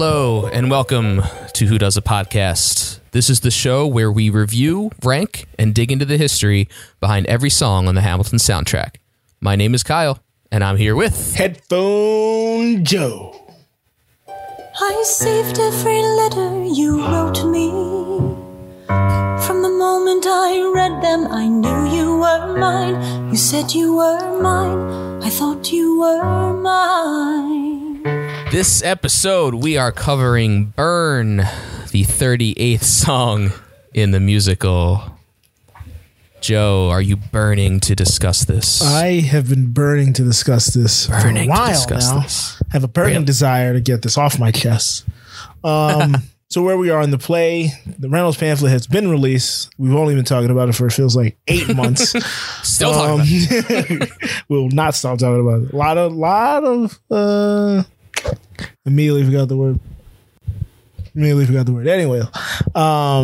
Hello, and welcome to Who Does a Podcast. This is the show where we review, rank, and dig into the history behind every song on the Hamilton soundtrack. My name is Kyle, and I'm here with. Headphone Joe. I saved every letter you wrote me. From the moment I read them, I knew you were mine. You said you were mine. I thought you were mine. This episode, we are covering Burn, the 38th song in the musical. Joe, are you burning to discuss this? I have been burning to discuss this Burning to for a while discuss now. this. I have a burning Really? desire to get this off my chest. Um, so where we are in the play, the Reynolds pamphlet has been released. We've only been talking about it for it feels like eight months. Still talking about it. Um, we'll not stop talking about it. A lot of, lot of. uh Immediately forgot the word. Immediately forgot the word. Anyway, um,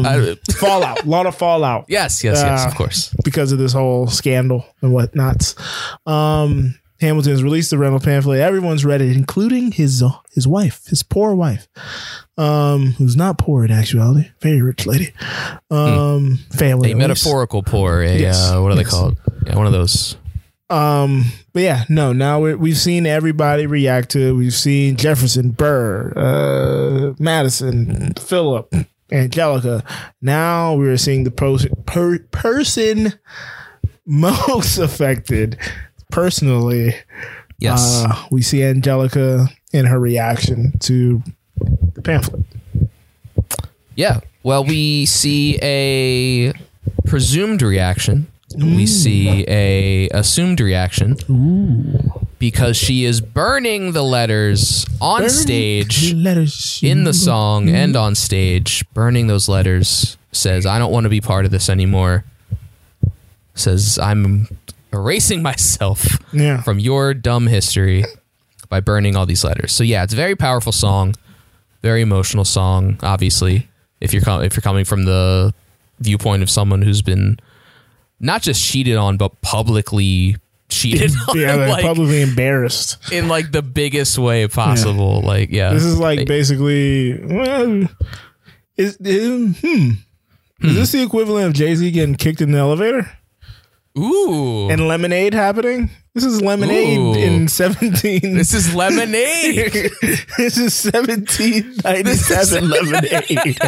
Uh, fallout. A lot of fallout yes, yes, yes, Uh, of course. because of this whole scandal and whatnots. Um, Hamilton has released the Reynolds pamphlet. Everyone's read it, including his uh, his wife, his poor wife, um, who's not poor in actuality, very rich lady. Um, family, A least. metaphorical pour, a, Yes, uh, what are they called? Yeah, one of those. Um, but yeah, no. Now we we've seen everybody react to it. We've seen Jefferson, Burr, uh, Madison, Philip, Angelica. Now we're seeing the pos- per- person most affected. Personally, Yes. uh, we see Angelica in her reaction to the pamphlet. Yeah. Well, we see a presumed reaction. We mm. see a assumed reaction because she is burning the letters on stage letters in the song mm-hmm. and on stage. Burning those letters says, "I don't want to be part of this anymore." Says, "I'm erasing myself Yeah. from your dumb history by burning all these letters." So yeah, it's a very powerful song, very emotional song. Obviously, if you're com- if you're coming from the viewpoint of someone who's been not just cheated on, but publicly cheated on, yeah, like, like, publicly embarrassed. in like the biggest way possible. Like, yeah, This is like basically. Well, is, is hmm. Is this the equivalent of Jay Z getting kicked in the elevator ooh, and Lemonade happening? This is Lemonade Ooh. in seventeen. this is lemonade. this is seventeen ninety seven Lemonade.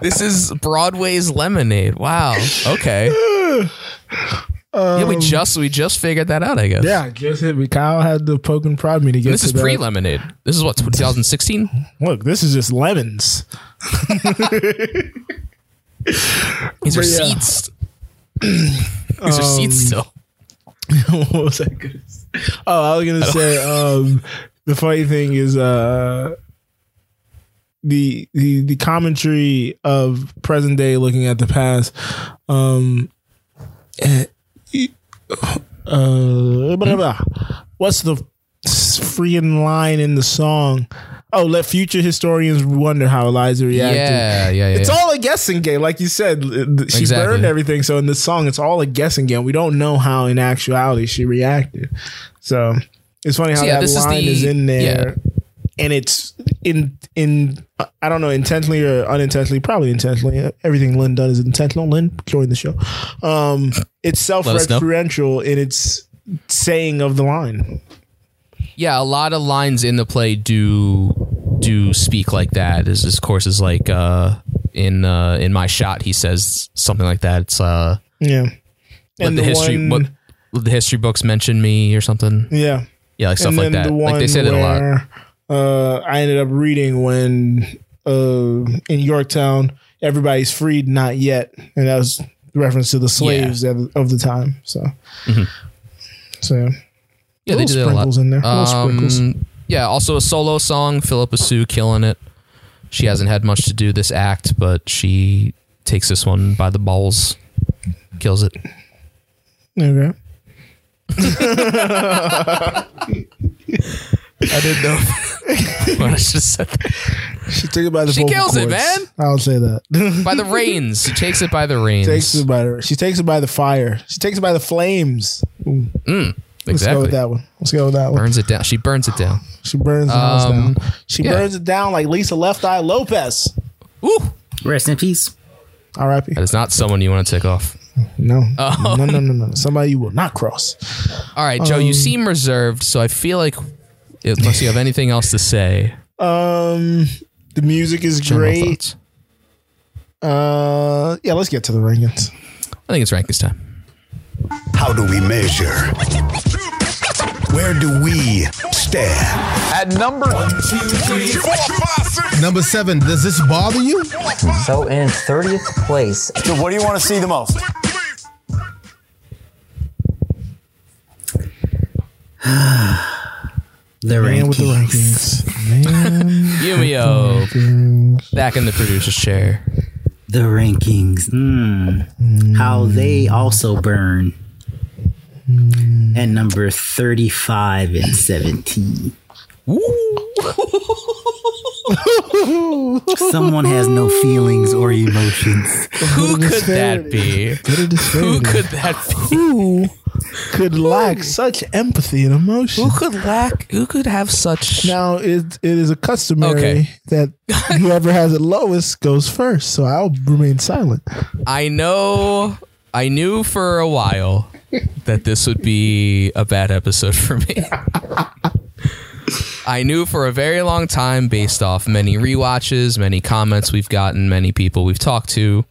this is Broadway's lemonade. Wow. Okay. Yeah, we just we just figured that out. I guess. Um, yeah, just hit me. Kyle had to poke and prod me to get This to is that. pre lemonade. This is what 2016. Look, this is just lemons. These are yeah. seeds. These are seeds still. what was I gonna? Oh, I was gonna say um, the funny thing is uh, the the the commentary of present day looking at the past. Um, uh, blah, blah, what's the freaking line in the song? Oh, let future historians wonder how Eliza reacted. Yeah, yeah, yeah. It's yeah. all a guessing game, like you said. She Exactly. burned everything, so in the song, it's all a guessing game. We don't know how, in actuality, she reacted. So it's funny how yeah, that this is line the- is, in there, and it's in in I don't know intentionally or unintentionally, probably intentionally. Everything Lin done is intentional. Lin, join the show. Um, it's self-referential in its saying of the line. yeah, a lot of lines in the play do do speak like that. Is this course is like uh in uh in my shot he says something like that. It's uh Yeah, let the, history one- what the history books mention me or something. yeah. Yeah, like stuff and like that. the Like they say that a lot. Uh, I ended up reading when uh, in Yorktown, everybody's freed, not yet, and that was reference to the slaves of, of the time. So, so Mm-hmm. Yeah, they do that a lot. sprinkles in there. Sprinkles. Um, yeah, also a solo song, Phillipa Soo killing it. She hasn't had much to do this act, but she takes this one by the balls, kills it. Okay. I didn't know. what I should have said that. She took it by the She vocal kills it, cords. man. I'll say that. By the reins. She takes it by the reins. takes it by the, she takes it by the fire. She takes it by the flames. Ooh. Let's go with that one. Let's go with that one. Burns it down. She burns it down. She burns the house Um, down. She yeah. burns it down like Lisa Left Eye Lopez. Ooh, Rest in peace. R.I.P. that is not someone you want to tick off. No, Oh. no, no, no, no. Somebody you will not cross. All right, Joe, Um, you seem reserved, so I feel like unless you have anything else to say, Um, the music is general great. thoughts. Uh, yeah, let's get to the rankings. I think it's rankings time. How do we measure? Where do we stand? At number Number seven, does this bother you? So in 30th place, So what do you want to see the most? The Man with the rankings. rankings. Man. Yumio, back in the producer's chair. The rankings. Mm. How they also burn. At number 35 and 17. Someone has no feelings or emotions. Who could that be? Who could that be? Could lack such empathy and emotion? Who could lack? Who could have such? Now it it is a customary Okay. that whoever has it lowest goes first, so I'll remain silent. I know. I knew for a while that this would be a bad episode for me. I knew for a very long time, based off many rewatches, many comments we've gotten, many people we've talked to,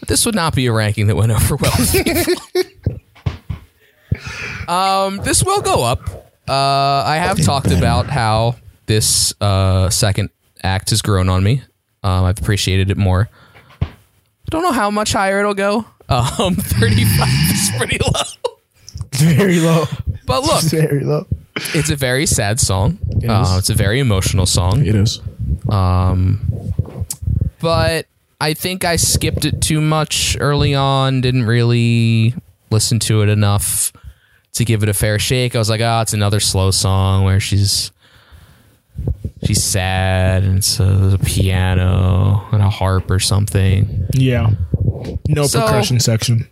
that this would not be a ranking that went over well. um, this will go up. Uh, I have talked about how this uh, second act has grown on me. Um, I've appreciated it more. I Don't know how much higher it'll go. Um, 35 is pretty low. Very low. But look, Very low. it's a very sad song. It Uh, is. it's a very emotional song. It is. But I think I skipped it too much early on. Didn't really listen to it enough to give it a fair shake. I was like, oh, it's another slow song where she's she's sad and it's a, there's a piano and a harp or something. Yeah. No So- percussion section.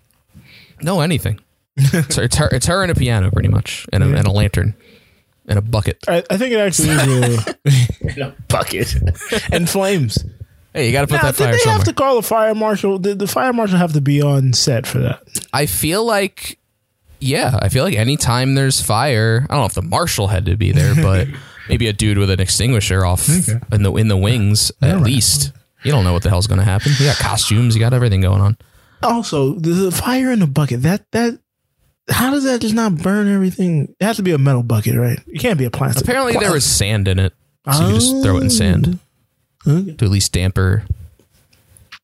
No, anything. it's, her, it's, her, it's her and a piano, pretty much, and a, and a lantern and a bucket. I, I think it actually is a, a bucket and flames. Hey, you got to put Now, that did fire they somewhere. have to call a fire marshal? Did the fire marshal have to be on set for that? I feel like, yeah, I feel like anytime there's fire, I don't know if the marshal had to be there, but maybe a dude with an extinguisher off in the in the wings at least. You don't know what the hell's going to happen. You got costumes, you got everything going on. Also, the fire in a bucket. That that. How does that just not burn everything? It has to be a metal bucket, right? It can't be a plastic. Apparently, there was sand in it, so you just throw it in sand oh. Okay. to at least damper.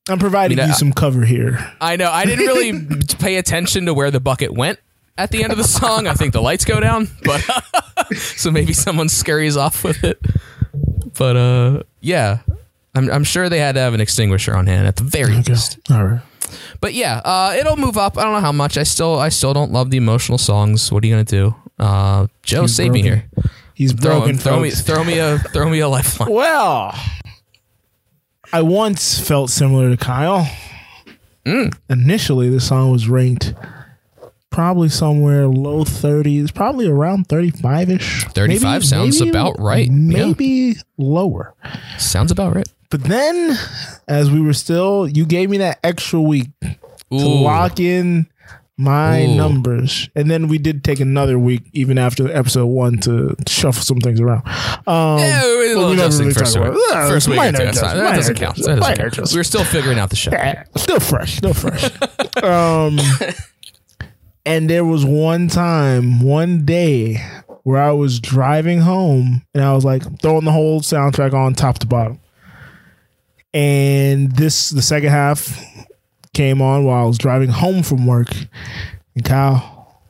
I'm providing I mean, you I- some cover here. I know. I didn't really pay attention to where the bucket went at the end of the song. I think the lights go down, but so maybe someone scurries off with it. But uh, yeah, I'm, I'm sure they had to have an extinguisher on hand at the very least. All right. But yeah, uh, it'll move up. I don't know how much. I still I still don't love the emotional songs. What are you gonna do? Uh, Joe, He's save me here. He's Throw, broken. throw me, folks. throw me a, throw me a lifeline. Well, I once felt similar to Kyle. Mm. Initially, the song was ranked probably somewhere low 30s, probably around 35 ish. 35 sounds about right. Yeah. Maybe lower. Sounds about right. But then, as we were still, you gave me that extra week to lock in my Ooh. numbers. And then we did take another week, even after episode one, to shuffle some things around. Um, Yeah, we did a but little we adjusting really first about. Yeah, First week, minor that's that minor doesn't count. That doesn't count. We're still figuring out the show. Eh, still fresh, still fresh. um, and there was one time, one day, where I was driving home and I was like throwing the whole soundtrack on top to bottom. And this, the second half, came on while I was driving home from work. And Kyle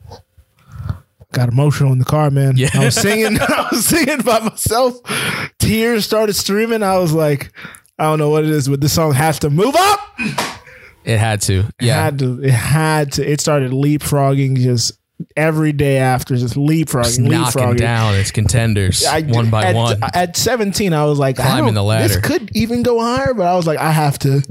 got emotional in the car, man. Yeah. I was singing, I was singing by myself. Tears started streaming. I was like, I don't know what it is, but this song has to move up. It had to. It Yeah. had to. It had to. It started leapfrogging just every day after, just leapfrogging, Just knocking leapfrogging. down its contenders I- one by at, one. At 17, I was like, I Climbing the ladder. This could even go higher, but I was like, I have to.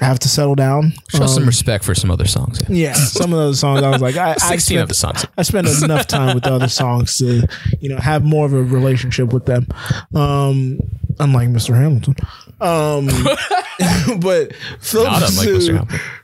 I have to settle down. Show some Um, respect for some other songs. Yeah. yeah, some of those songs I was like, I, I 16 spent, of the songs. I spent enough time with the other songs to, you know, have more of a relationship with them. Um, unlike Mr. Hamilton. Um, but Philip Not unlike Mr. Soo,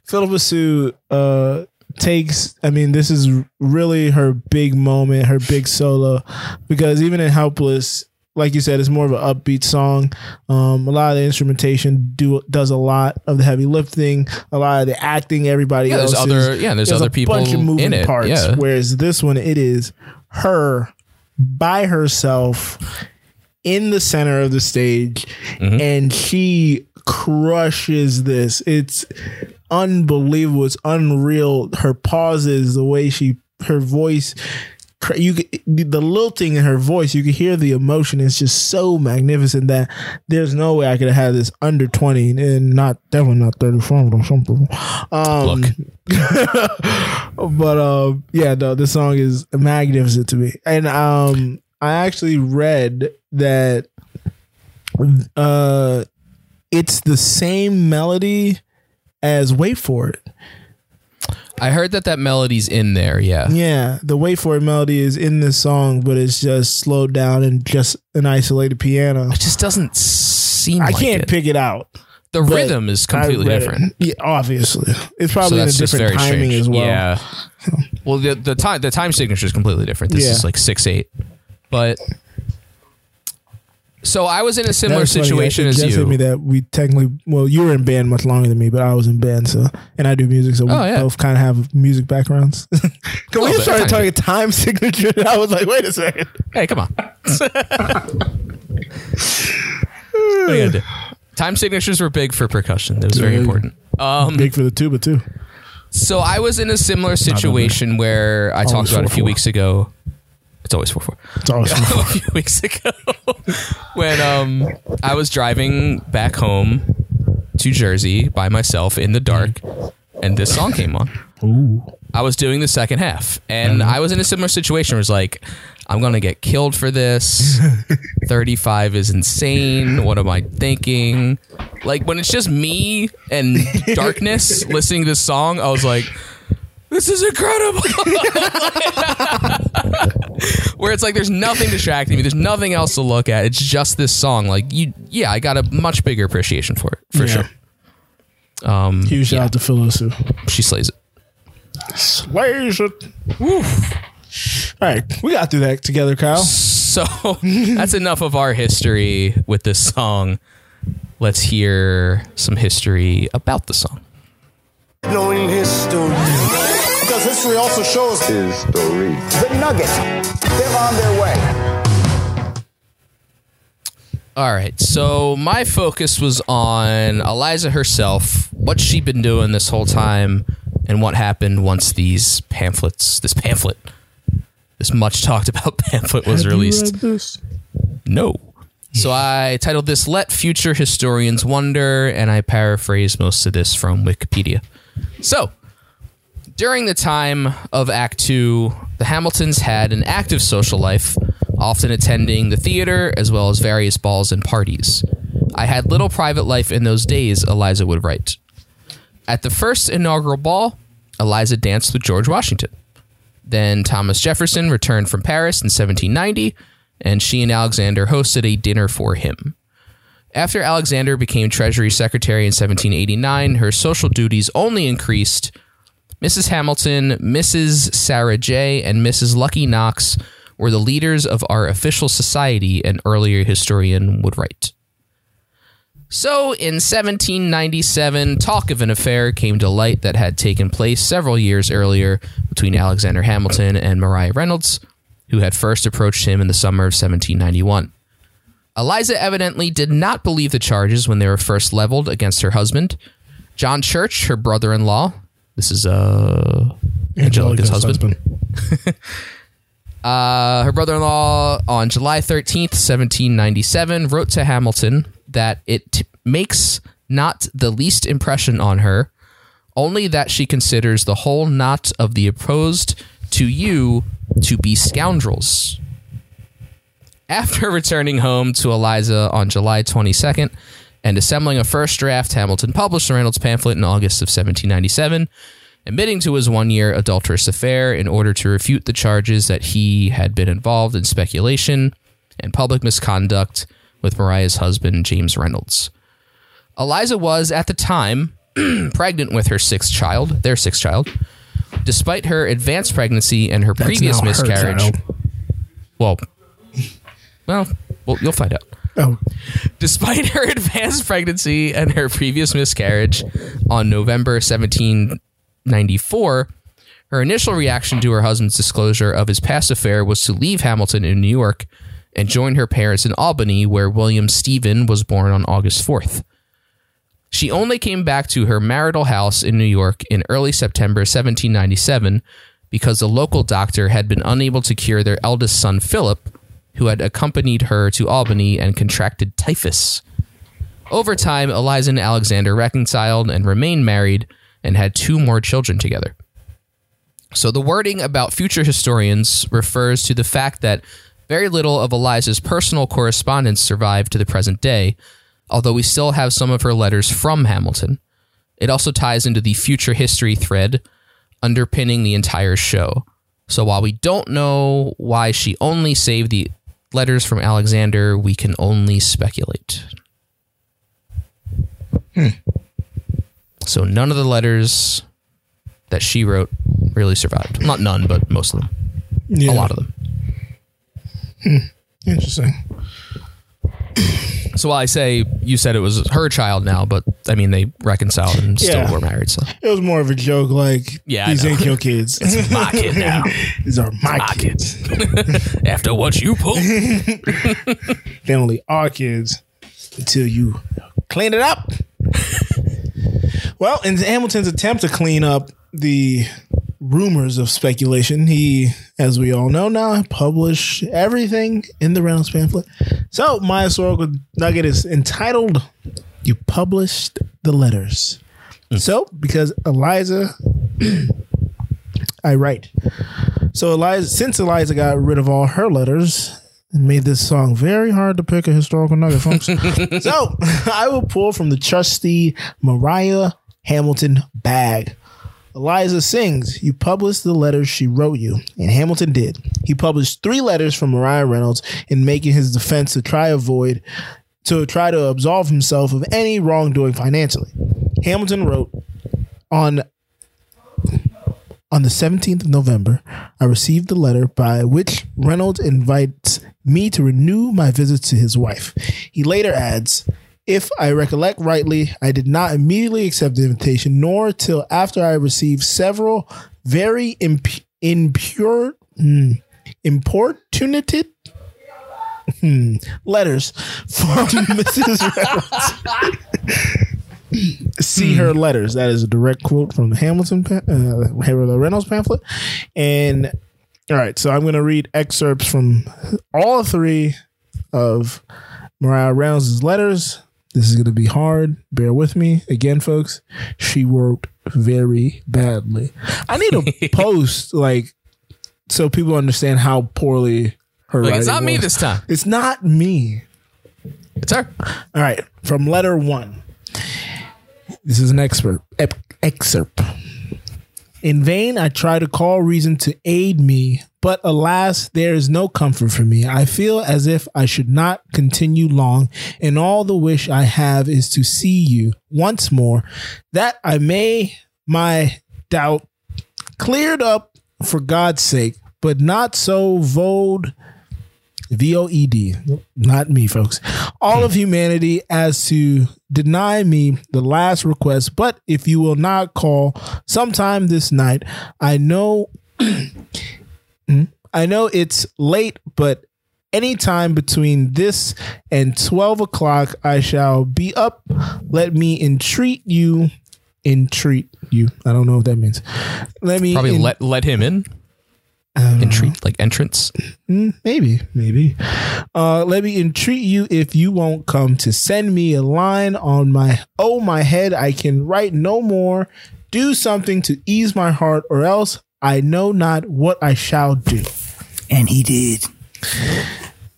Hamilton. Soo uh, takes. I mean, this is really her big moment, her big solo, because even in Helpless. Like you said, it's more of an upbeat song. Um, a lot of the instrumentation do does a lot of the heavy lifting, a lot of the acting. Everybody Yeah, there's else other- is- yeah, there's other a people bunch of moving in it, parts. yeah. Whereas this one, it is her by herself in the center of the stage Mm-hmm. and she crushes this it's unbelievable it's unreal her pauses the way she her voice you could- the lilting in her voice you can hear the emotion it's just so magnificent that there's no way i could have had this under 20 and not definitely not 35 or something um but uh, yeah, no, this song is magnificent to me. And um, I actually read that uh, it's the same melody as "Wait for It." I heard that that melody's in there. Yeah. Yeah, the "Wait for It" melody is in this song, but it's just slowed down and just an isolated piano. It just doesn't seem I like can't it. pick it out. the but rhythm is I completely read it. different. Yeah, obviously, it's So probably in a that's just different very timing strange. as well. Yeah. Well, the the time the time signature is completely different. This Yeah. is like six eight, but so I was in a similar That's funny. situation It as just hit me that we technically, well, you were in band much longer than me, but I was in band, so and I do music, so we Oh, yeah. both kind of have music backgrounds. Cause when Little bit, started tiny talking time signature, and I was like, wait a second. Hey, come on. what are you gonna do? Time signatures were big for percussion. It was very Yeah. important. Um, Big for the tuba too. So I was in a similar situation where I talked about a few 4-4. weeks ago. It's always four four. It's always a few weeks ago when um I was driving back home to Jersey by myself in the dark, and this song came on. Ooh. I was doing the second half, and I was in a similar situation. Where it was like, I'm gonna get killed for this. Thirty five is insane. What am I thinking? Like when it's just me and darkness listening to this song, I was like, this is incredible. Where it's like there's nothing distracting me. There's nothing else to look at. It's just this song. Like you, yeah, I got a much bigger appreciation for it for Yeah. sure. Um, Huge shout out to Phyllis she slays it. slays it. All right, we got through that together, Kyle. So that's enough of our history with this song. Let's hear some history about the song. Knowing history. Because history also shows History. the nugget. They're on their way. All right, so my focus was on Eliza herself, what she'd been doing this whole time, and what happened once these pamphlets, this pamphlet, this much talked about pamphlet was Have you released. read this? No. So I titled this Let Future Historians Wonder, and I paraphrased most of this from Wikipedia. So, during the time of Act Two, the Hamiltons had an active social life, often attending the theater as well as various balls and parties. I had little private life in those days, Eliza would write. At the first inaugural ball, Eliza danced with George Washington. Then Thomas Jefferson returned from Paris in 1790, and she and Alexander hosted a dinner for him. After Alexander became Treasury Secretary in 1789, her social duties only increased. Mrs. Hamilton, Mrs. Sarah Jay, and Mrs. Lucky Knox were the leaders of our official society, an earlier historian would write. So, in 1797, talk of an affair came to light that had taken place several years earlier between Alexander Hamilton and Maria Reynolds, who had first approached him in the summer of 1791. Eliza evidently did not believe the charges when they were first leveled against her husband. John Church, her brother in law, this is uh, Angelica's husband. Uh, her brother in law on July 13th, 1797, wrote to Hamilton that it t- makes not the least impression on her, only that she considers the whole knot of the opposed to you to be scoundrels. After returning home to Eliza on July 22nd, and assembling a first draft, Hamilton published the Reynolds pamphlet in August of 1797, admitting to his one year adulterous affair in order to refute the charges that he had been involved in speculation and public misconduct with Mariah's husband, James Reynolds. Eliza was, at the time, pregnant with her sixth child, their sixth child. Despite her advanced pregnancy and her previous now her miscarriage, well, well, well, you'll find out. Oh, Despite her advanced pregnancy and her previous miscarriage on November 1794, her initial reaction to her husband's disclosure of his past affair was to leave Hamilton in New York and join her parents in Albany, where William Stephen was born on August 4th. She only came back to her marital house in New York in early September 1797 because the local doctor had been unable to cure their eldest son, Philip, who had accompanied her to Albany and contracted typhus. Over time, Eliza and Alexander reconciled and remained married and had two more children together. So the wording about future historians refers to the fact that very little of Eliza's personal correspondence survived to the present day, although we still have some of her letters from Hamilton. It also ties into the future history thread underpinning the entire show. So while we don't know why she only saved the letters from Alexander, we can only speculate. Hmm. So none of the letters that she wrote really survived. Not none, but most of them. yeah. A lot of them. Hmm. Interesting. So while I say you said it was her child now, but I mean they reconciled and still Yeah. were married. So It was more of a joke. Like, Yeah, these ain't your kids. it's my kid now. these are my, my kids. After what you pulled, They only are kids until you clean it up. well, in Hamilton's attempt to clean up the rumors of speculation, he, as we all know now, published everything in the Reynolds pamphlet. So my historical nugget is entitled You Published the Letters. Mm. So, because Eliza I write. So Eliza, since Eliza got rid of all her letters and made this song very hard to pick a historical nugget, folks. so I will pull from the trusty Mariah Hamilton bag. Eliza sings, You published the letters she wrote you. And Hamilton did. He published three letters from Mariah Reynolds in making his defense to try avoid to try to absolve himself of any wrongdoing financially. Hamilton wrote on on the 17th of November, I received the letter by which Reynolds invites me to renew my visits to his wife. He later adds, if I recollect rightly, I did not immediately accept the invitation, nor till after I received several very imp- impure, hmm, importunated hmm, letters from Mrs. Reynolds. See her letters. That is a direct quote from the Hamilton, uh, the Reynolds pamphlet. And all right, so I'm going to read excerpts from all three of Mariah Reynolds' letters. This is going to be hard. Bear with me. Again, folks, she wrote very badly. I need a post, like, so people understand how poorly her writing it's not me was. this time. It's not me. It's her. All right, from letter one. This is an expert ep- excerpt. In vain, I try to call reason to aid me, but alas, there is no comfort for me. I feel as if I should not continue long, and all the wish I have is to see you once more, that I may my doubt cleared up for God's sake, but not so voed V O E D, not me, folks. All of humanity as to deny me the last request, but if you will not call sometime this night, I know Hmm? I know it's late, but anytime between this and 12 o'clock, I shall be up. Let me entreat you. Entreat you. I don't know what that means. Let me Probably en- let let him in. Entreat, like entrance. Maybe, maybe. Uh, let me entreat you if you won't come to send me a line on my oh my head. I can write no more. Do something to ease my heart, or else I know not what I shall do. And he did.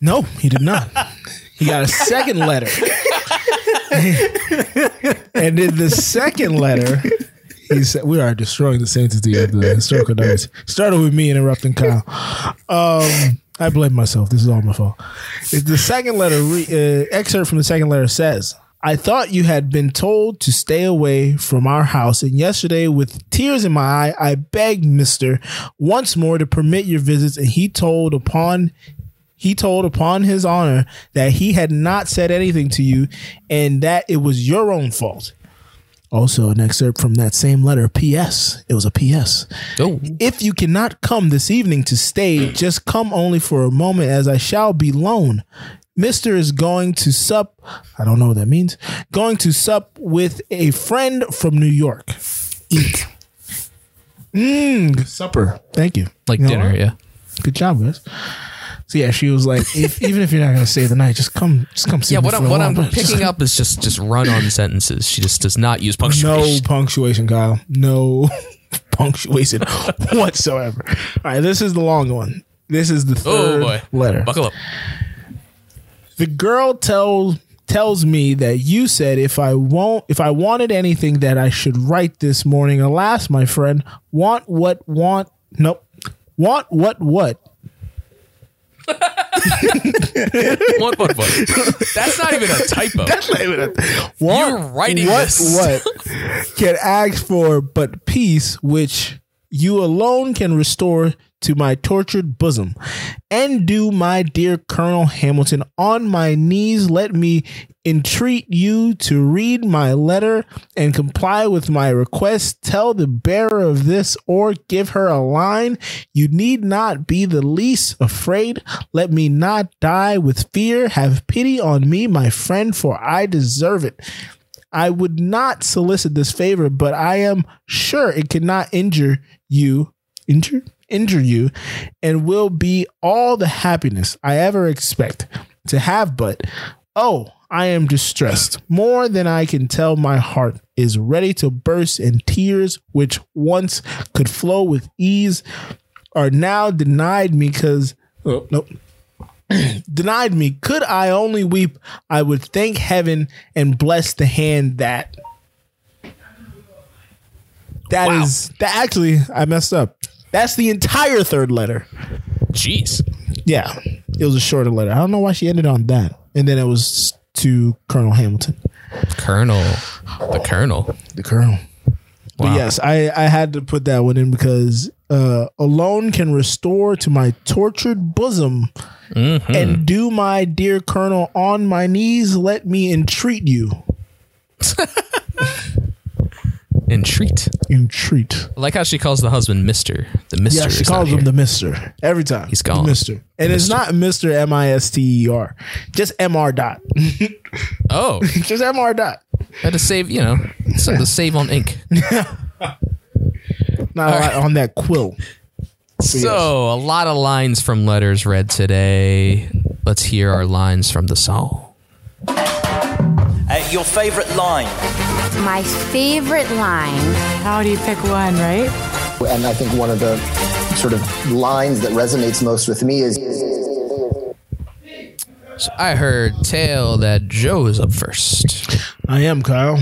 No, he did not. he got a second letter. and in the second letter, he said, "We are destroying the sanctity of the historical notes." Started with me interrupting Kyle. Um, I blame myself. This is all my fault. The second letter, re, uh, excerpt from the second letter says. I thought you had been told to stay away from our house, and yesterday, with tears in my eye, I begged Mister once more to permit your visits, and he told upon he told upon his honor that he had not said anything to you, and that it was your own fault. Also, an excerpt from that same letter. P.S. It was a P.S. Oh, If you cannot come this evening to stay, just come only for a moment, as I shall be lone. Mister is going to sup. I don't know what that means. Going to sup with a friend from New York. Eat. Mmm, supper. Thank you. like You know dinner, what? yeah. Good job, guys. So yeah, she was like, if, even if you're not gonna stay the night, just come, just come. See Yeah, what I'm what I'm but just picking up is just just run on sentences. She just does not use punctuation. No punctuation, Kyle. No punctuation whatsoever. All right, this is the long one. This is the Oh third boy, letter. buckle up. The girl tells tells me that you said if I won't if I wanted anything that I should write this morning. Alas, my friend, want what want nope. Want what what? What what what? That's not even a typo. Want You're writing what this. what can ask for but peace which you alone can restore to my tortured bosom. And do my dear colonel hamilton on my knees let me entreat you to read my letter and comply with my request. Tell the bearer of this or give her a line. You need not be the least afraid. Let me not die with fear. Have pity on me my friend for i deserve it. I would not solicit this favor, but I am sure it cannot injure you, injure, injure you, and will be all the happiness I ever expect to have. But oh, I am distressed more than I can tell. My heart is ready to burst, and tears, which once could flow with ease, are now denied me because oh, nope denied me. Could I only weep, I would thank heaven and bless the hand that. That is Wow. that actually I messed up. That's the entire third letter. Jeez. Yeah, it was a shorter letter. I don't know why she ended on that, and then it was to Colonel Hamilton, Colonel. The Colonel. the Colonel. But yes, I I had to put that one in because uh, alone can restore to my tortured bosom Mm-hmm. and do my dear Colonel on my knees. Let me entreat you. Entreat. Entreat. I like how she calls the husband Mister. The Mister. Yeah, she is not calls him here. the Mister every time. He's The gone. Mister, and it's not Mister M I S T E R, just M R dot, Oh, just M R dot. had to save. You know, so to save on ink. Not a on that quill. So a lot of lines from letters read today. Let's hear our lines from the song. Uh, your favorite line? My favorite line. How do you pick one, right? And I think one of the sort of lines that resonates most with me is So I heard tell that Joe is up first. I am Kyle,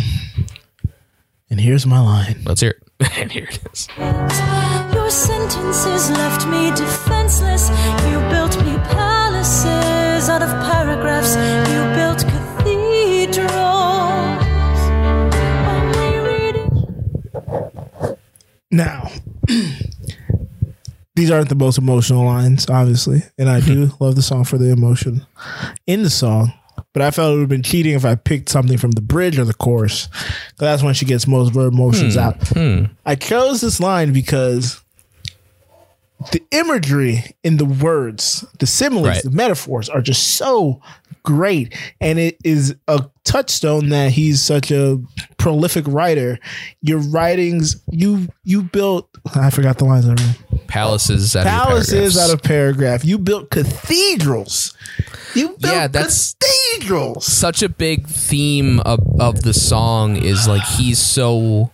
and here's my line. Let's hear it. and here it is. Your sentences left me defenseless. You built me palaces out of paragraphs. Now, these aren't the most emotional lines, obviously, and I do love the song for the emotion in the song. But I felt it would have been cheating if I picked something from the bridge or the chorus, because that's when she gets most of her emotions hmm, out. Hmm. I chose this line because the imagery in the words, the similes, Right. the metaphors are just so great. And it is a touchstone that he's such a prolific writer. Your writings, you you built I forgot the lines. Palaces out Palaces paragraphs. out of paragraph. You built cathedrals. You built Yeah, that's- cathedrals. such a big theme of, of the song is like he's so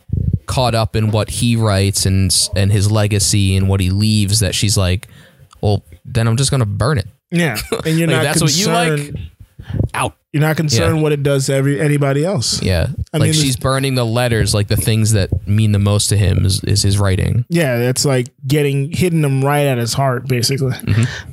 caught up in what he writes and and his legacy and what he leaves that she's like, well, then I'm just gonna burn it. Yeah. And you're Like, not that's what you like? Out. You're not concerned Yeah. what it does to every anybody else. Yeah, I like mean, she's burning the letters, like the things that mean the most to him is, is his writing. Yeah, that's like getting hitting him right at his heart, basically.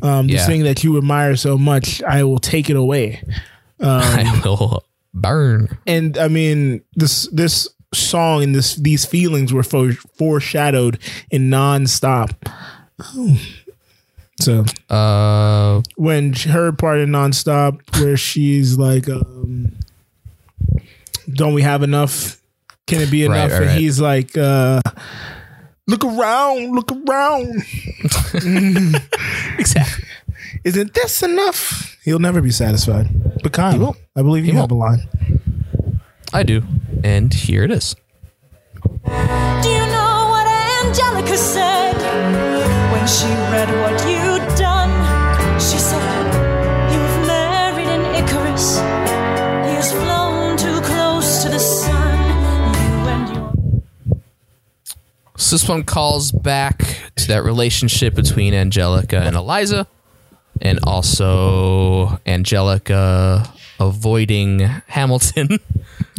Um, this Yeah. thing that you admire so much, I will take it away. Um, I will burn. and I mean this this song and this these feelings were fore- foreshadowed in nonstop. So Uh, when her part in nonstop, where she's like, um, "Don't we have enough? Can it be enough?" right, and right. he's like, uh, "Look around, look around." exactly. Isn't this enough? He'll never be satisfied. But Kyle, won't. I believe you He have a line. I do, and here it is. Do you know what Angelica said when she read what you'd this one calls back to that relationship between Angelica and Eliza, and also Angelica avoiding Hamilton.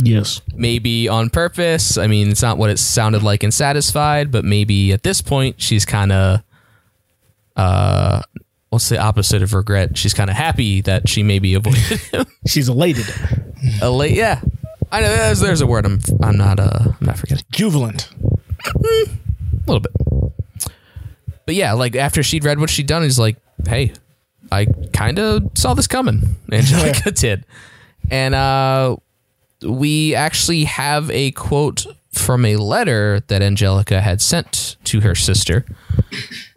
Yes. maybe on purpose. I mean, it's not what it sounded like in Satisfied, but maybe at this point she's kind of, uh, what's the opposite of regret? She's kind of happy that she maybe avoided him. She's elated. Elate, yeah. I know there's, there's a word I'm I'm not uh I'm not forgetting Jubilant. A little bit, but yeah, like after she'd read what she'd done, he's like, hey, I kind of saw this coming. Angelica did, and uh, we actually have a quote from a letter that Angelica had sent to her sister,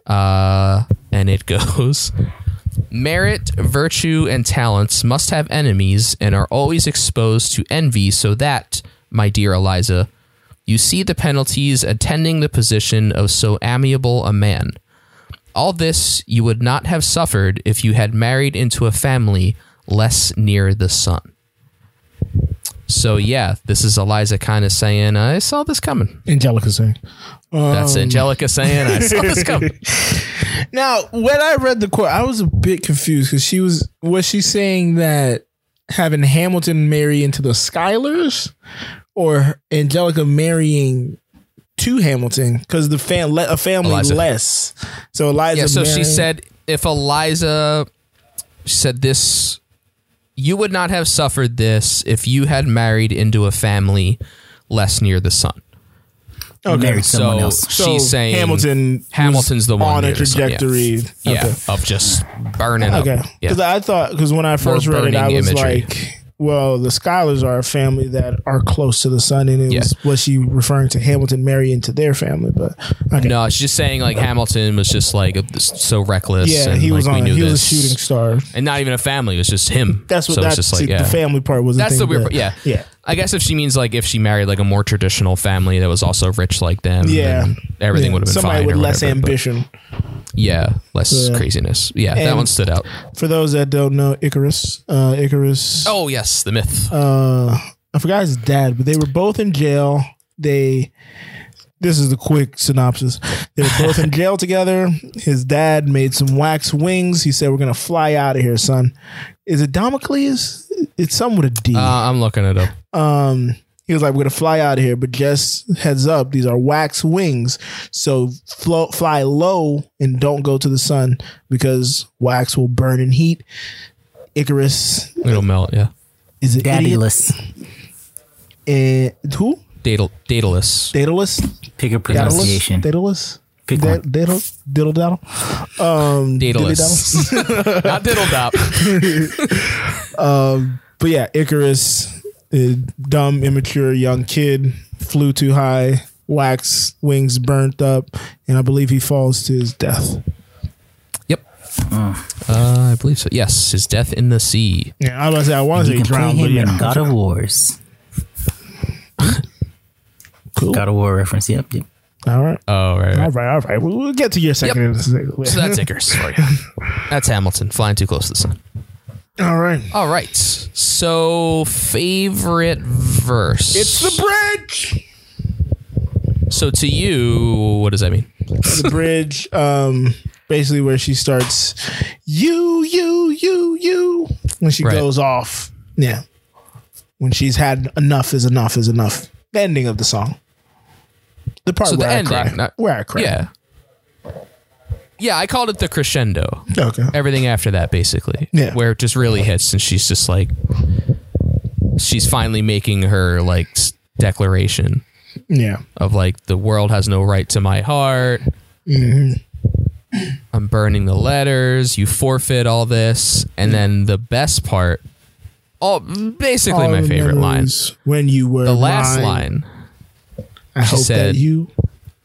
uh, and it goes. Merit, virtue, and talents must have enemies and are always exposed to envy, so that, my dear Eliza, you see the penalties attending the position of so amiable a man. All this you would not have suffered if you had married into a family less near the sun. So, yeah, this is Eliza kind of saying, I saw this coming. Angelica saying. That's Um, Angelica saying, I saw this coming. Now, when I read the quote, I was a bit confused because she was was she saying that having Hamilton marry into the Schuylers, or Angelica marrying to Hamilton because the fam le- a family Eliza. less. So Eliza. yeah, so she said, if Eliza said this, you would not have suffered this if you had married into a family less near the sun. Okay. So. So she's saying Hamilton Hamilton's the one on a near the sun, yeah. trajectory. Yeah, of just burning Okay. up. Yeah. Because I thought because when I first read it, I was imagery. like, well, the Schuylers are a family that are close to the sun, and it Yeah. was was she referring to Hamilton marrying to their family? But okay. No, it's just saying like Hamilton was just like so reckless. yeah, and, he was like, we on. knew He was a this. shooting star. and not even a family. It was just him. That's what so that's just like yeah. the family part was. That's the thing weird that- part. Yeah, yeah. I guess if she means like if she married like a more traditional family that was also rich like them, Yeah. everything Yeah. would have been somebody with less whatever, but- ambition. Yeah, less Yeah. craziness. Yeah, that And- one stood out. For those that don't know, Icarus, uh, Icarus. Oh yes, the myth. uh, I forgot his dad, but they were both in jail. They, this is the quick synopsis. They were both in jail together. His dad made some wax wings. He said, "We're gonna fly out of here, son." Is it Damocles? It's something with a D. Uh, I'm looking it up. um, he was like, "We're gonna fly out of here, but just heads up, these are wax wings, so float, fly low and don't go to the sun because wax will burn in heat." Icarus It'll melt. Yeah, is it idiot? Daedalus. Uh, who? Daedal- Daedalus. Daedalus? Pick a pronunciation. Daedalus? Pick Da- one. Daedal? Diddle daddle? Um, Daedalus. Not diddle dop. um, but yeah, Icarus, a dumb, immature young kid, flew too high, wax wings burnt up, and I believe he falls to his death. Yep. Uh, I believe so. Yes, his death in the sea. Yeah, I was about to say, I want to You say play drowned, but him yeah. in God of Wars. Cool. God of War reference. Yep. yep. All right. Oh right. All right. right, all right. We'll, we'll get to your second. in a second. So that's Icarus for you. That's Hamilton flying too close to the sun. All right. All right. So favorite verse. It's the bridge. So to you, what does that mean? the bridge, um, basically where she starts, you, you, you, you, when she Right. goes off. Yeah. When she's had enough is enough is enough. The ending of the song. The part So the where I ending, cry. not- where I cry. Yeah. Yeah, I called it the crescendo. Okay. Everything after that, basically. Yeah. Where it just really hits and she's just like, she's finally making her like s- declaration Yeah. of like, the world has no right to my heart. hmm I'm burning the letters. You forfeit all this. And then the best part, oh, basically All my the favorite line. memories When you were The last mine, line, I she hope said, that you.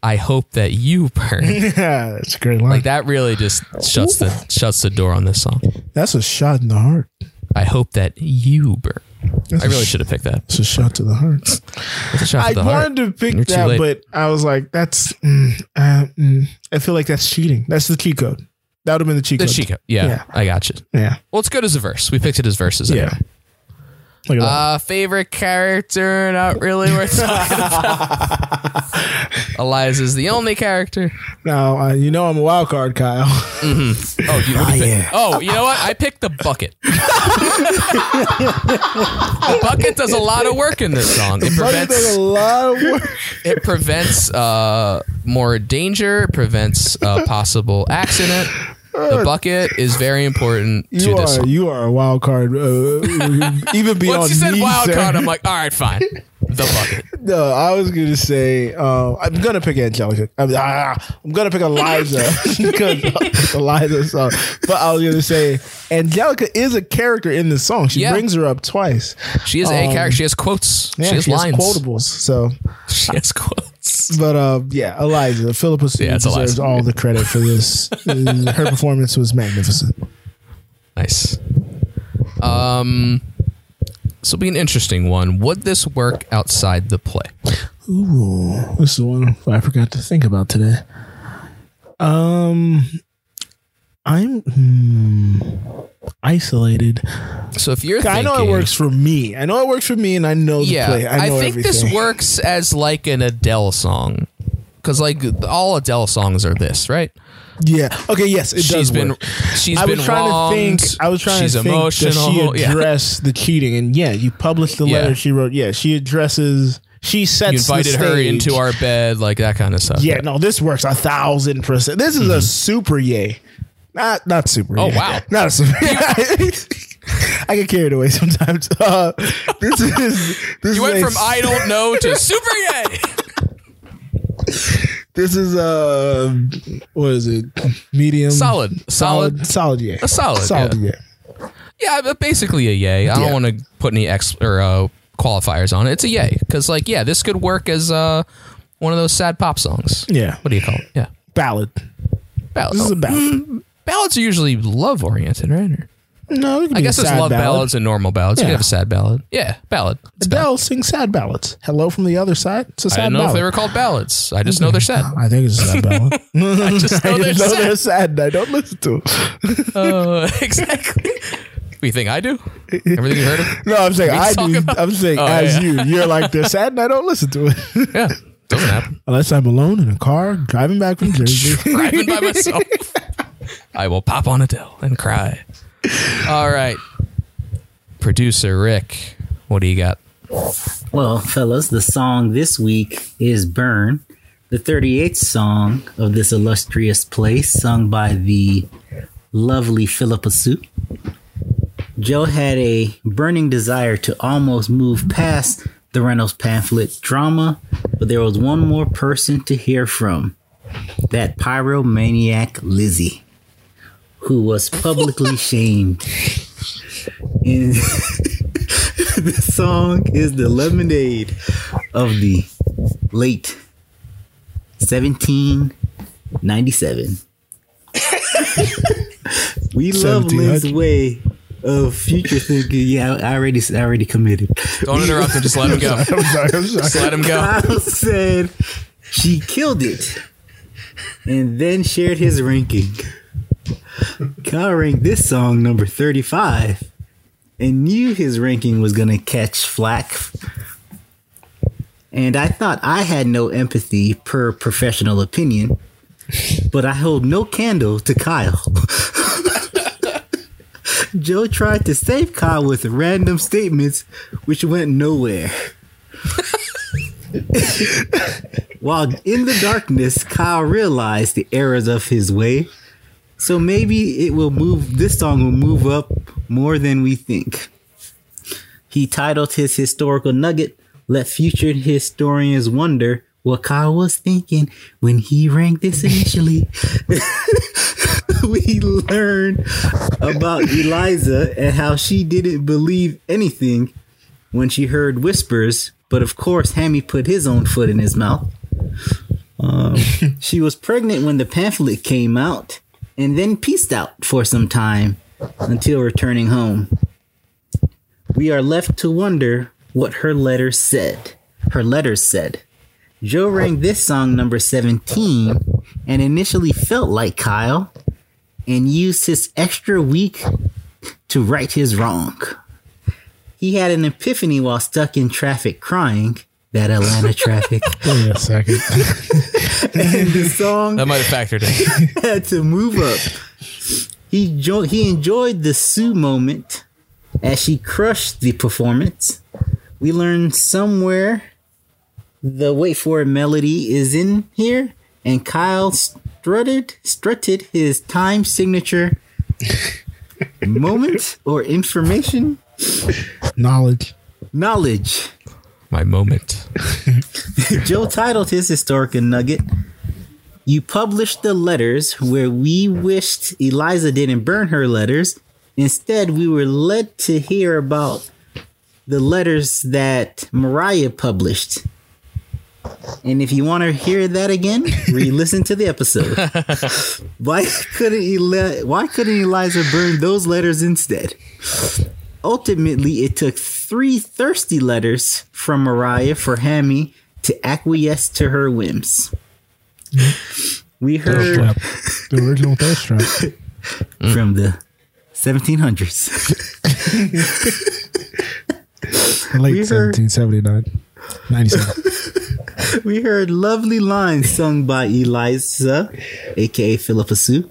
I hope that you burn. yeah, that's a great line. like that really just shuts the shuts the door on this song. That's a shot in the heart. I hope that you burn. That's I really sh- should have picked that. It's a shot to the heart. It's a shot I to the heart. wanted to pick that, but I was like, that's. Mm, uh, mm, I feel like that's cheating. That's the cheat code. That would have been the cheat the code. Chico. Yeah, Yeah. I got you. Yeah. Well, it's good as a verse. We picked it as verses. Yeah. Anyway. Look at that. Uh, favorite character? Not really worth talking about. Eliza's the only character. Now uh, you know I'm a wild card, Kyle. Oh, you, what do you pick? oh, you know what? I picked the bucket. the bucket does a lot of work in this song. It Bucket does prevents a lot of work. it prevents uh, more danger. It prevents a possible accident. The bucket is very important to You this are you are a wild card. Uh, even beyond Once you said me, wild sir. card, I'm like, all right, fine. The bucket. No, I was gonna say uh, I'm gonna pick Angelica. I'm, ah, I'm gonna pick Eliza because Eliza's song. But I was gonna say Angelica is a character in this song. She Yeah. brings her up twice. She is a Um, character. She has quotes. Yeah, she has lines. quotables. So, She has quotes. But uh, yeah, Eliza Phillipa Yeah, deserves Eliza. all the credit for this. Her performance was magnificent. Nice. Um, this will be an interesting one. Would this work outside the play? Ooh, this is one I forgot to think about today. Um, I'm hmm, isolated. So if you're I know it thinking- works for me. I know it works for me, and I know the yeah, play. I, know think this works as like an Adele song. Because like all Adele songs are this, right? Yeah. Okay. Yes, it She's does. been work. she's I was been trying wronged. to think. I was trying she's to think. emotional. Does she yeah. the cheating? And yeah, you published the Yeah. letter she wrote. Yeah, she addresses. She sets. You invited her into our bed, like that kind of stuff. Yeah, no, this works a thousand percent. This is a super yay. Not not super. Oh, yay. wow. Not a super. I get carried away sometimes. Uh, this is this You is went from I don't know to super yay. This is uh what is it? Medium, Solid. solid, Solid. Yeah, A solid, solid. yeah. Yeah. Yeah, but basically a yay. I Yeah. don't want to put any ex or uh, qualifiers on it. It's a yay because, like, yeah, this could work as uh, one of those sad pop songs. Yeah. What do you call it? Yeah, Ballad. ballads. This is a ballad. Ballads are usually love oriented, right? Or- No, it can I be guess a there's sad love ballad. ballads and normal ballads. You Yeah. can have a sad ballad. Yeah, ballad. It's ballad. Adele sings sad ballads. Hello from the other side. It's a I sad didn't know ballad. if they were called ballads. I just know they're sad. I think it's a sad ballad. I just know they're sad. they're sad. and I don't listen to them. Uh, exactly. What you think I do? Everything you heard of? No, I'm saying I talk do. about- I'm saying Oh, as yeah. you. You're like they're sad, and I don't listen to it Yeah, doesn't happen. unless I'm alone in a car driving back from Jersey. Driving by myself. I will pop on Adele and cry. All right. Producer Rick, what do you got? Well, fellas, the song this week is Burn, the 38th song of this illustrious place, sung by the lovely Phillipa Soo. Joe had a burning desire to almost move past the Reynolds pamphlet drama, but there was one more person to hear from that pyromaniac Lizzie, who was publicly shamed. In the song is the lemonade of the late 1797. we love 1700. Way of future thinking. Yeah, I already, I already committed. Don't interrupt him. Just let him go. I'm sorry. I'm Just let him go. Kyle said she killed it and then shared his ranking. Kyle ranked this song number 35 and knew his ranking was going to catch flack. And I thought I had no empathy per professional opinion, but I hold no candle to Kyle. Joe tried to save Kyle with random statements, which went nowhere. While in the darkness, Kyle realized the errors of his way. So maybe it will move, this song will move up more than we think. He titled his historical nugget, Let Future Historians Wonder What Kyle Was Thinking When He Ranked This Initially. we learn about Eliza and how she didn't believe anything when she heard whispers, but of course, Hammy put his own foot in his mouth. Um, she was pregnant when the pamphlet came out and then pieced out for some time until returning home. We are left to wonder what her letters said. Her letters said. Joe ranked this song number 17 and initially felt like Kyle and used his extra week to right his wrong. He had an epiphany while stuck in traffic crying. That Atlanta traffic. Give me a second. and the song That might have factored in. had to move up. He jo- he enjoyed the Soo moment as she crushed the performance. We learned somewhere the wait for it melody is in here, and Kyle strutted strutted his time signature moment or information Knowledge. knowledge. My moment. Joe titled his historical nugget. You published the letters where we wished Eliza didn't burn her letters. Instead, we were led to hear about the letters that Mariah published. And if you want to hear that again, re-listen to the episode. why couldn't Eli- why couldn't Eliza burn those letters instead? Ultimately, it took three thirsty letters from Mariah for Hammy to acquiesce to her whims. We heard. The original thirst trap. from the 1700s. Late We heard- 1779. 97. we heard lovely lines sung by Eliza, aka Phillipa Soo,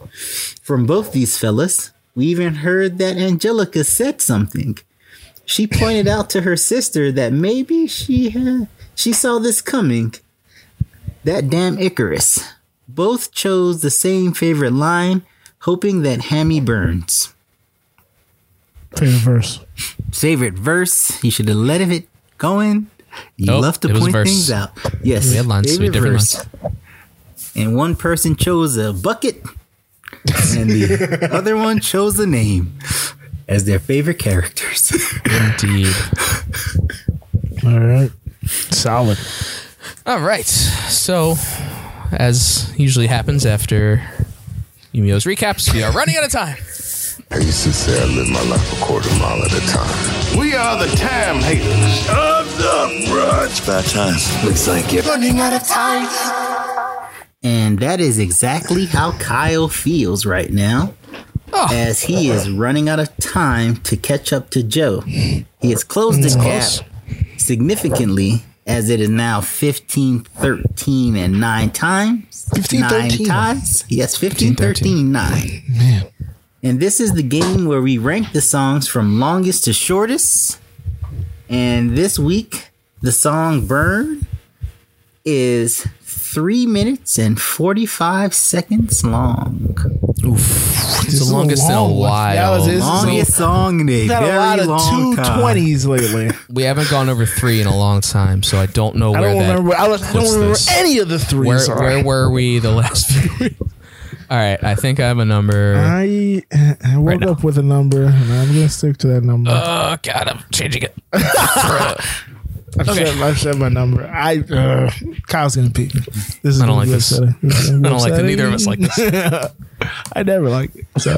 from both these fellas. We even heard that Angelica said something. She pointed out to her sister that maybe she had she saw this coming. That damn Icarus. Both chose the same favorite line, hoping that Hammy burns. Favorite verse. Favorite verse. You should have let it go in. You Nope, love to it was a point verse. things out. Yes. We had lines, we had favorite different verse. And one person chose a bucket, and the other one chose a name as their favorite characters. Indeed. All right. Solid. All right. So, as usually happens after Yumio's recaps, we are running out of time. I used to say I live my life a quarter mile at a time. We are the time haters. Time's up, bruh. It's about time. Looks like you're Running out of time. And that is exactly how Kyle feels right now. Oh. As he is running out of time to catch up to Joe. He has closed the mm, gap significantly as it is now 15 13 and 9 times. 15, 9 13. times. Yes, 15 13 9. Man. And this is the game where we rank the songs from longest to shortest. And this week, the song Burn is three minutes and 45 seconds long. Oof. It's is the a longest in a while. Yeah, this is- Longest song in a We've had a very lot of long time. 220s lately. We haven't gone over three in a long time, so I don't know I where don't that. remember. I, was, I don't remember this. any of the threes. Where, where were we the last few weeks? All right, I think I have a number. I, I woke now. up with a number, and I'm going to stick to that number. Oh God, I'm changing it. I've, okay. said, I've said my number. I uh, Kyle's going to pick. This is I don't gonna like be this. upsetting. This is gonna be I don't like that. Neither of us like this. I never like it. So.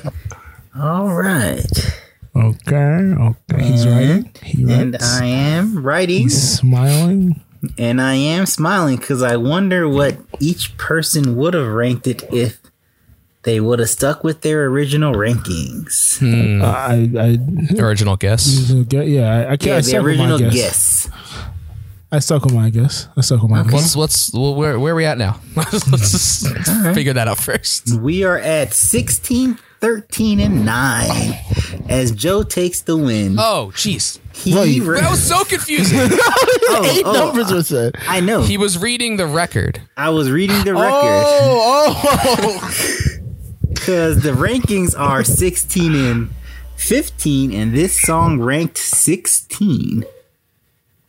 All right. Okay, okay. He's writing. He writes. And I am writing. He's smiling. And I am smiling because I wonder what each person would have ranked it if they would have stuck with their original rankings. Hmm. I, I, Original guess. yeah, I, I can't. Yeah, the stuck with my original guess. guess. I stuck with I guess. I stuck with my What's guess. what's well, where where are we at now? Let's hmm. just figure that out first. We are at 16 13 and 9 as Joe takes the win. Oh, jeez. He Wait, re- That was so confusing. oh, Eight oh, numbers were said. I know. he was reading the record. I was reading the oh, record Oh, oh. because the rankings are 16 and 15, and this song ranked 16.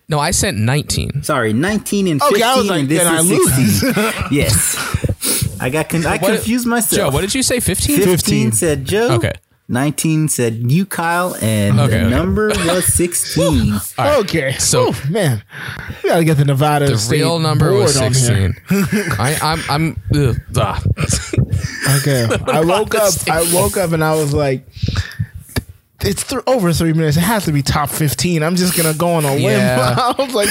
No, I sent 19. Sorry, 19 and 15, Okay, I was like, and this then I is lose. 16. yes. I got con- I What- confused myself. Joe, what did you say? 15? 15 said Joe. Okay. 19 said you, Kyle, and Okay, the okay. number was 16. okay. So- So man, we gotta get the Nevada. The State real number was board on here. 16. I, I'm, I'm, ugh, ah. Okay. I woke up. I woke up and I was like, "It's th- over three minutes. It has to be top fifteen. I'm just gonna go on a limb." Yeah. I was like,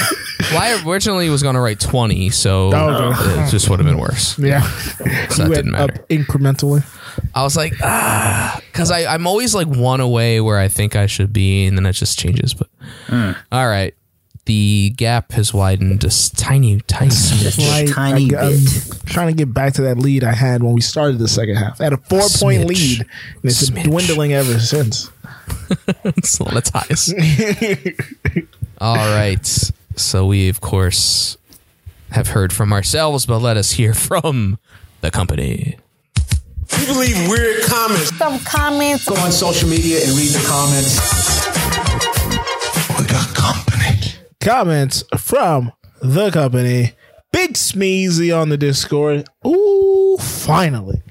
Well, I originally was going to write 20, so Okay. it just would have been worse. "Yeah." So that You didn't went matter. up incrementally. I was like, ah, because I'm always like one away where I think I should be, and then it just changes. But all right, the gap has widened just tiny, tiny smidge. Like, tiny I, am trying to get back to that lead I had when we started the second half. I had a four point lead, and it's been dwindling ever since. it's on its highest. all right, so we of course have heard from ourselves, but let us hear from the company. People leave weird comments. Some comments. Go on social media and read the comments. We got company. Comments from the company. Big Smeezy on the Discord. Ooh, finally.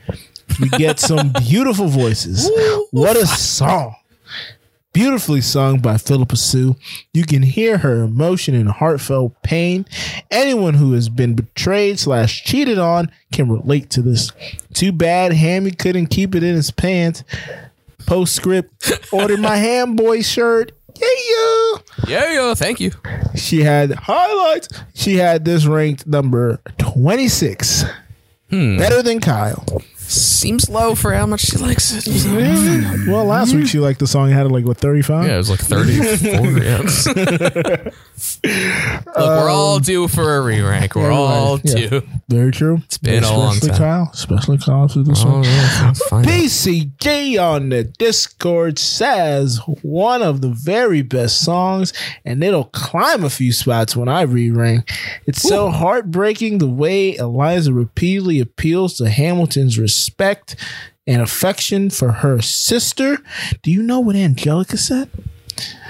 We get some beautiful voices. What a song. Beautifully sung by Phillipa Soo. You can hear her emotion and heartfelt pain. Anyone who has been betrayed slash cheated on can relate to this. Too bad Hammy couldn't keep it in his pants. Postscript, ordered my ham boy shirt. Yeah, yeah. Yeah, yeah, thank you. She had highlights. She had this ranked number 26. Hmm. Better than Kyle. Seems low for how much she likes it. Well, last week she liked the song. Had it had like what 35. Yeah, it was like 34. yeah. Look, we're all um, due for a re-rank. We're all Yeah. due. Very true. It's been a long time. Kyle, especially Kyle for this Oh, one. yeah. PCG on the Discord says one of the very best songs, and it'll climb a few spots when I re-rank. It's so heartbreaking the way Eliza repeatedly appeals to Hamilton's respect and affection for her sister. Do you know what Angelica said?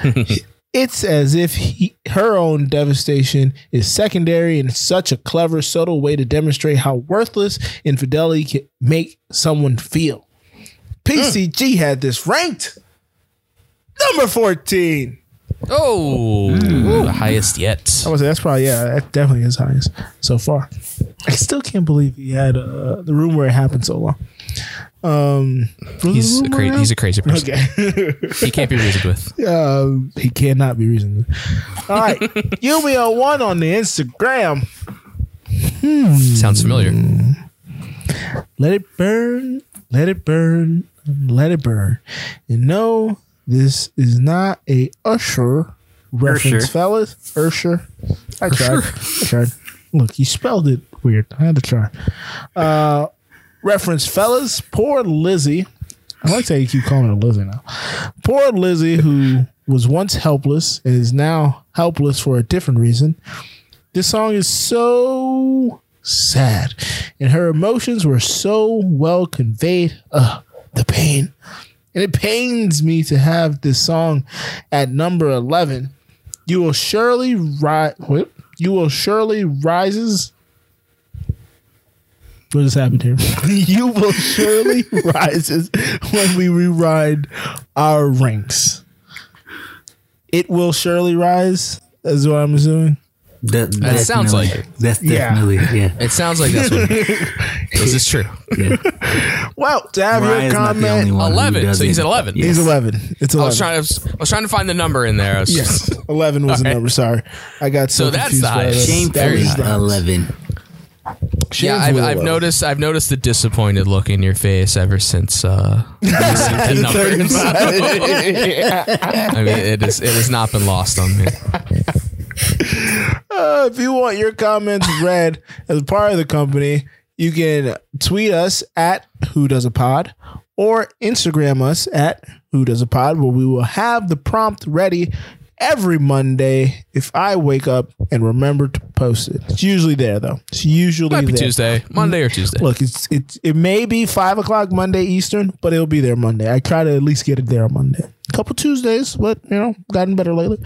It's as if he, her own devastation is secondary in such a clever, subtle way to demonstrate how worthless infidelity can make someone feel. Hmm. PCG had this ranked number 14. Oh, the highest yet. I would say that's probably, yeah, that definitely his highest so far. I still can't believe he had uh, the room where it happened so long. Um, He's a crazy. He's a crazy person. Okay. He can't be reasoned with. Um, he cannot be reasoned. All right, Yumio one on the Instagram. Sounds familiar. Let it burn, let it burn, let it burn. And no, this is not a Usher reference, Usher. fellas. Usher. I tried. I tried. Look, you spelled it weird. I had to try. Uh, reference, fellas. Poor Lizzie. I like how you keep calling her Lizzie now. Poor Lizzie, who was once helpless and is now helpless for a different reason. This song is so sad, and her emotions were so well conveyed. Ugh, the pain. And it pains me to have this song at number 11. You will surely rise. You will surely rises. What just happened here? you will surely rises when we rewrite our ranks. It will surely rise, is what I'm assuming. That, That sounds like it. That's Yeah. definitely yeah. It sounds like that's what. this is true. Well, to have Mariah's your not the only comment, Eleven. So doesn't- he's at eleven. he's 11. It's 11. I was trying to. I was trying to find the number in there. Was Yes, 11 was the Okay. number. Sorry. I got so, So that's confused the highest. that. Shamefully That is the highest. eleven. yeah, I've, I've noticed. I've noticed the disappointed look in your face ever since. Uh, the numbers. I mean, it is. It has not been lost on me. Uh, if you want your comments read as part of the company, you can tweet us at Who Does a Pod or Instagram us at Who Does a Pod, where we will have the prompt ready every Monday if I wake up and remember to post it. It's usually there though. It's usually Might be there. Tuesday, Monday or Tuesday. Look, it's it's it may be five o'clock Monday Eastern, but it'll be there Monday. I try to at least get it there on Monday. A couple Tuesdays, but you know, gotten better lately.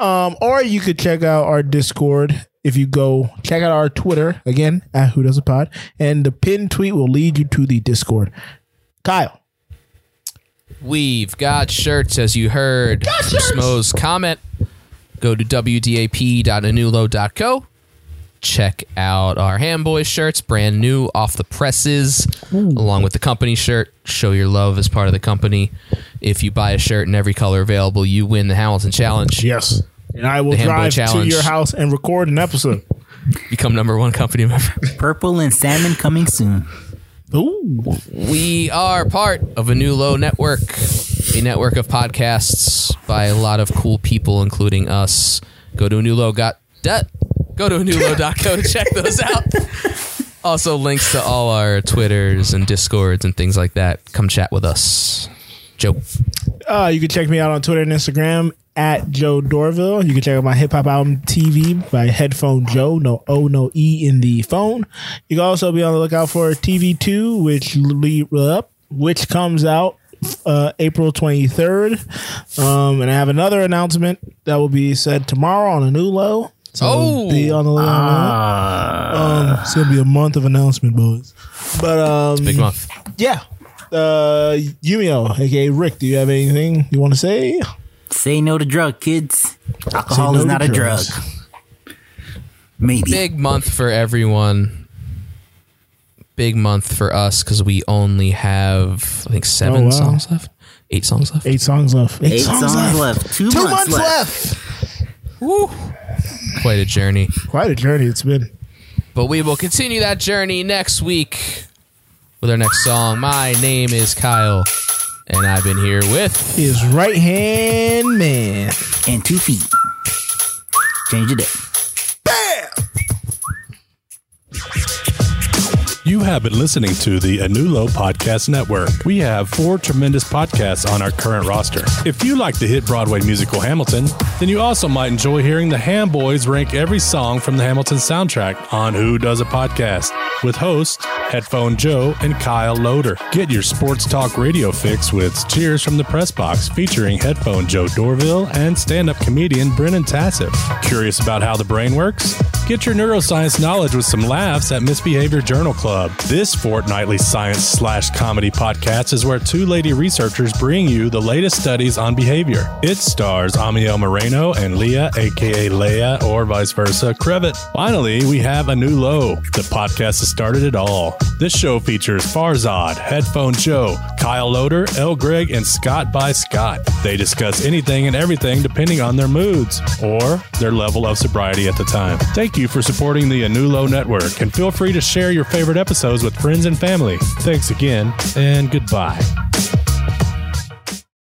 Um, or you could check out our Discord if you go check out our Twitter again at Who Does a Pod, and the pinned tweet will lead you to the Discord. Kyle, We've got shirts, as you heard. Smo's comment. Go to wdap.anulo.co. Check out our Hamboy shirts, brand new off the presses, along with the company shirt. Show your love as part of the company. If you buy a shirt in every color available, you win the Hamilton Challenge. Yes. and I will The Handboy drive to your house and record an episode. Become number one company member. Purple and salmon coming soon. Ooh. We are part of a new low network, a network of podcasts by a lot of cool people, including us. Go to a new low got dot go to a new low.co to check those out. Also, links to all our Twitters and Discords and things like that. Come chat with us. Joe. Uh, you can check me out on Twitter and Instagram at Joe Dorville. You can check out my hip hop album TV by Headphone Joe. No O, no E in the phone. You can also be on the lookout for TV two, which le- up, which comes out uh, April twenty third. Um, and I have another announcement that will be said tomorrow on a new low. So Oh. be on the lookout. for that. Um, it's gonna be a month of announcement, boys. But um, Big month. yeah. Uh, Yumio, aka Rick, do you have anything you want to say? Say no to drug, kids. Alcohol no is not a drug. Maybe. Big month for everyone. Big month for us because we only have, I think, seven Oh, wow. songs left. Eight songs left. Eight songs left. Eight songs left. Two months left. Woo. Quite a journey. Quite a journey it's been. But we will continue that journey next week with our next song. My name is Kyle, and I've been here with His right hand man. And two feet. Change it up. You have been listening to the Anulo Podcast Network. We have four tremendous podcasts on our current roster. If you like the hit Broadway musical Hamilton, then you also might enjoy hearing the Ham Boys rank every song from the Hamilton soundtrack on Who Does a Podcast with hosts Headphone Joe and Kyle Loader. Get your sports talk radio fix with Cheers from the Press Box featuring Headphone Joe Dorville and stand up comedian Brennan Tassif. Curious about how the brain works? Get your neuroscience knowledge with some laughs at Misbehavior Journal Club. This fortnightly science slash comedy podcast is where two lady researchers bring you the latest studies on behavior. It stars Amiel Moreno and Leah, aka Leia, or vice versa, Crevitt. Finally, we have a new low. The podcast has started it all. This show features Farzad, Headphone Joe, Kyle Loader, L. Greg, and Scott by Scott. They discuss anything and everything depending on their moods or their level of sobriety at the time. Thank you for supporting the Anulo Network and feel free to share your favorite episodes with friends and family. Thanks again and goodbye.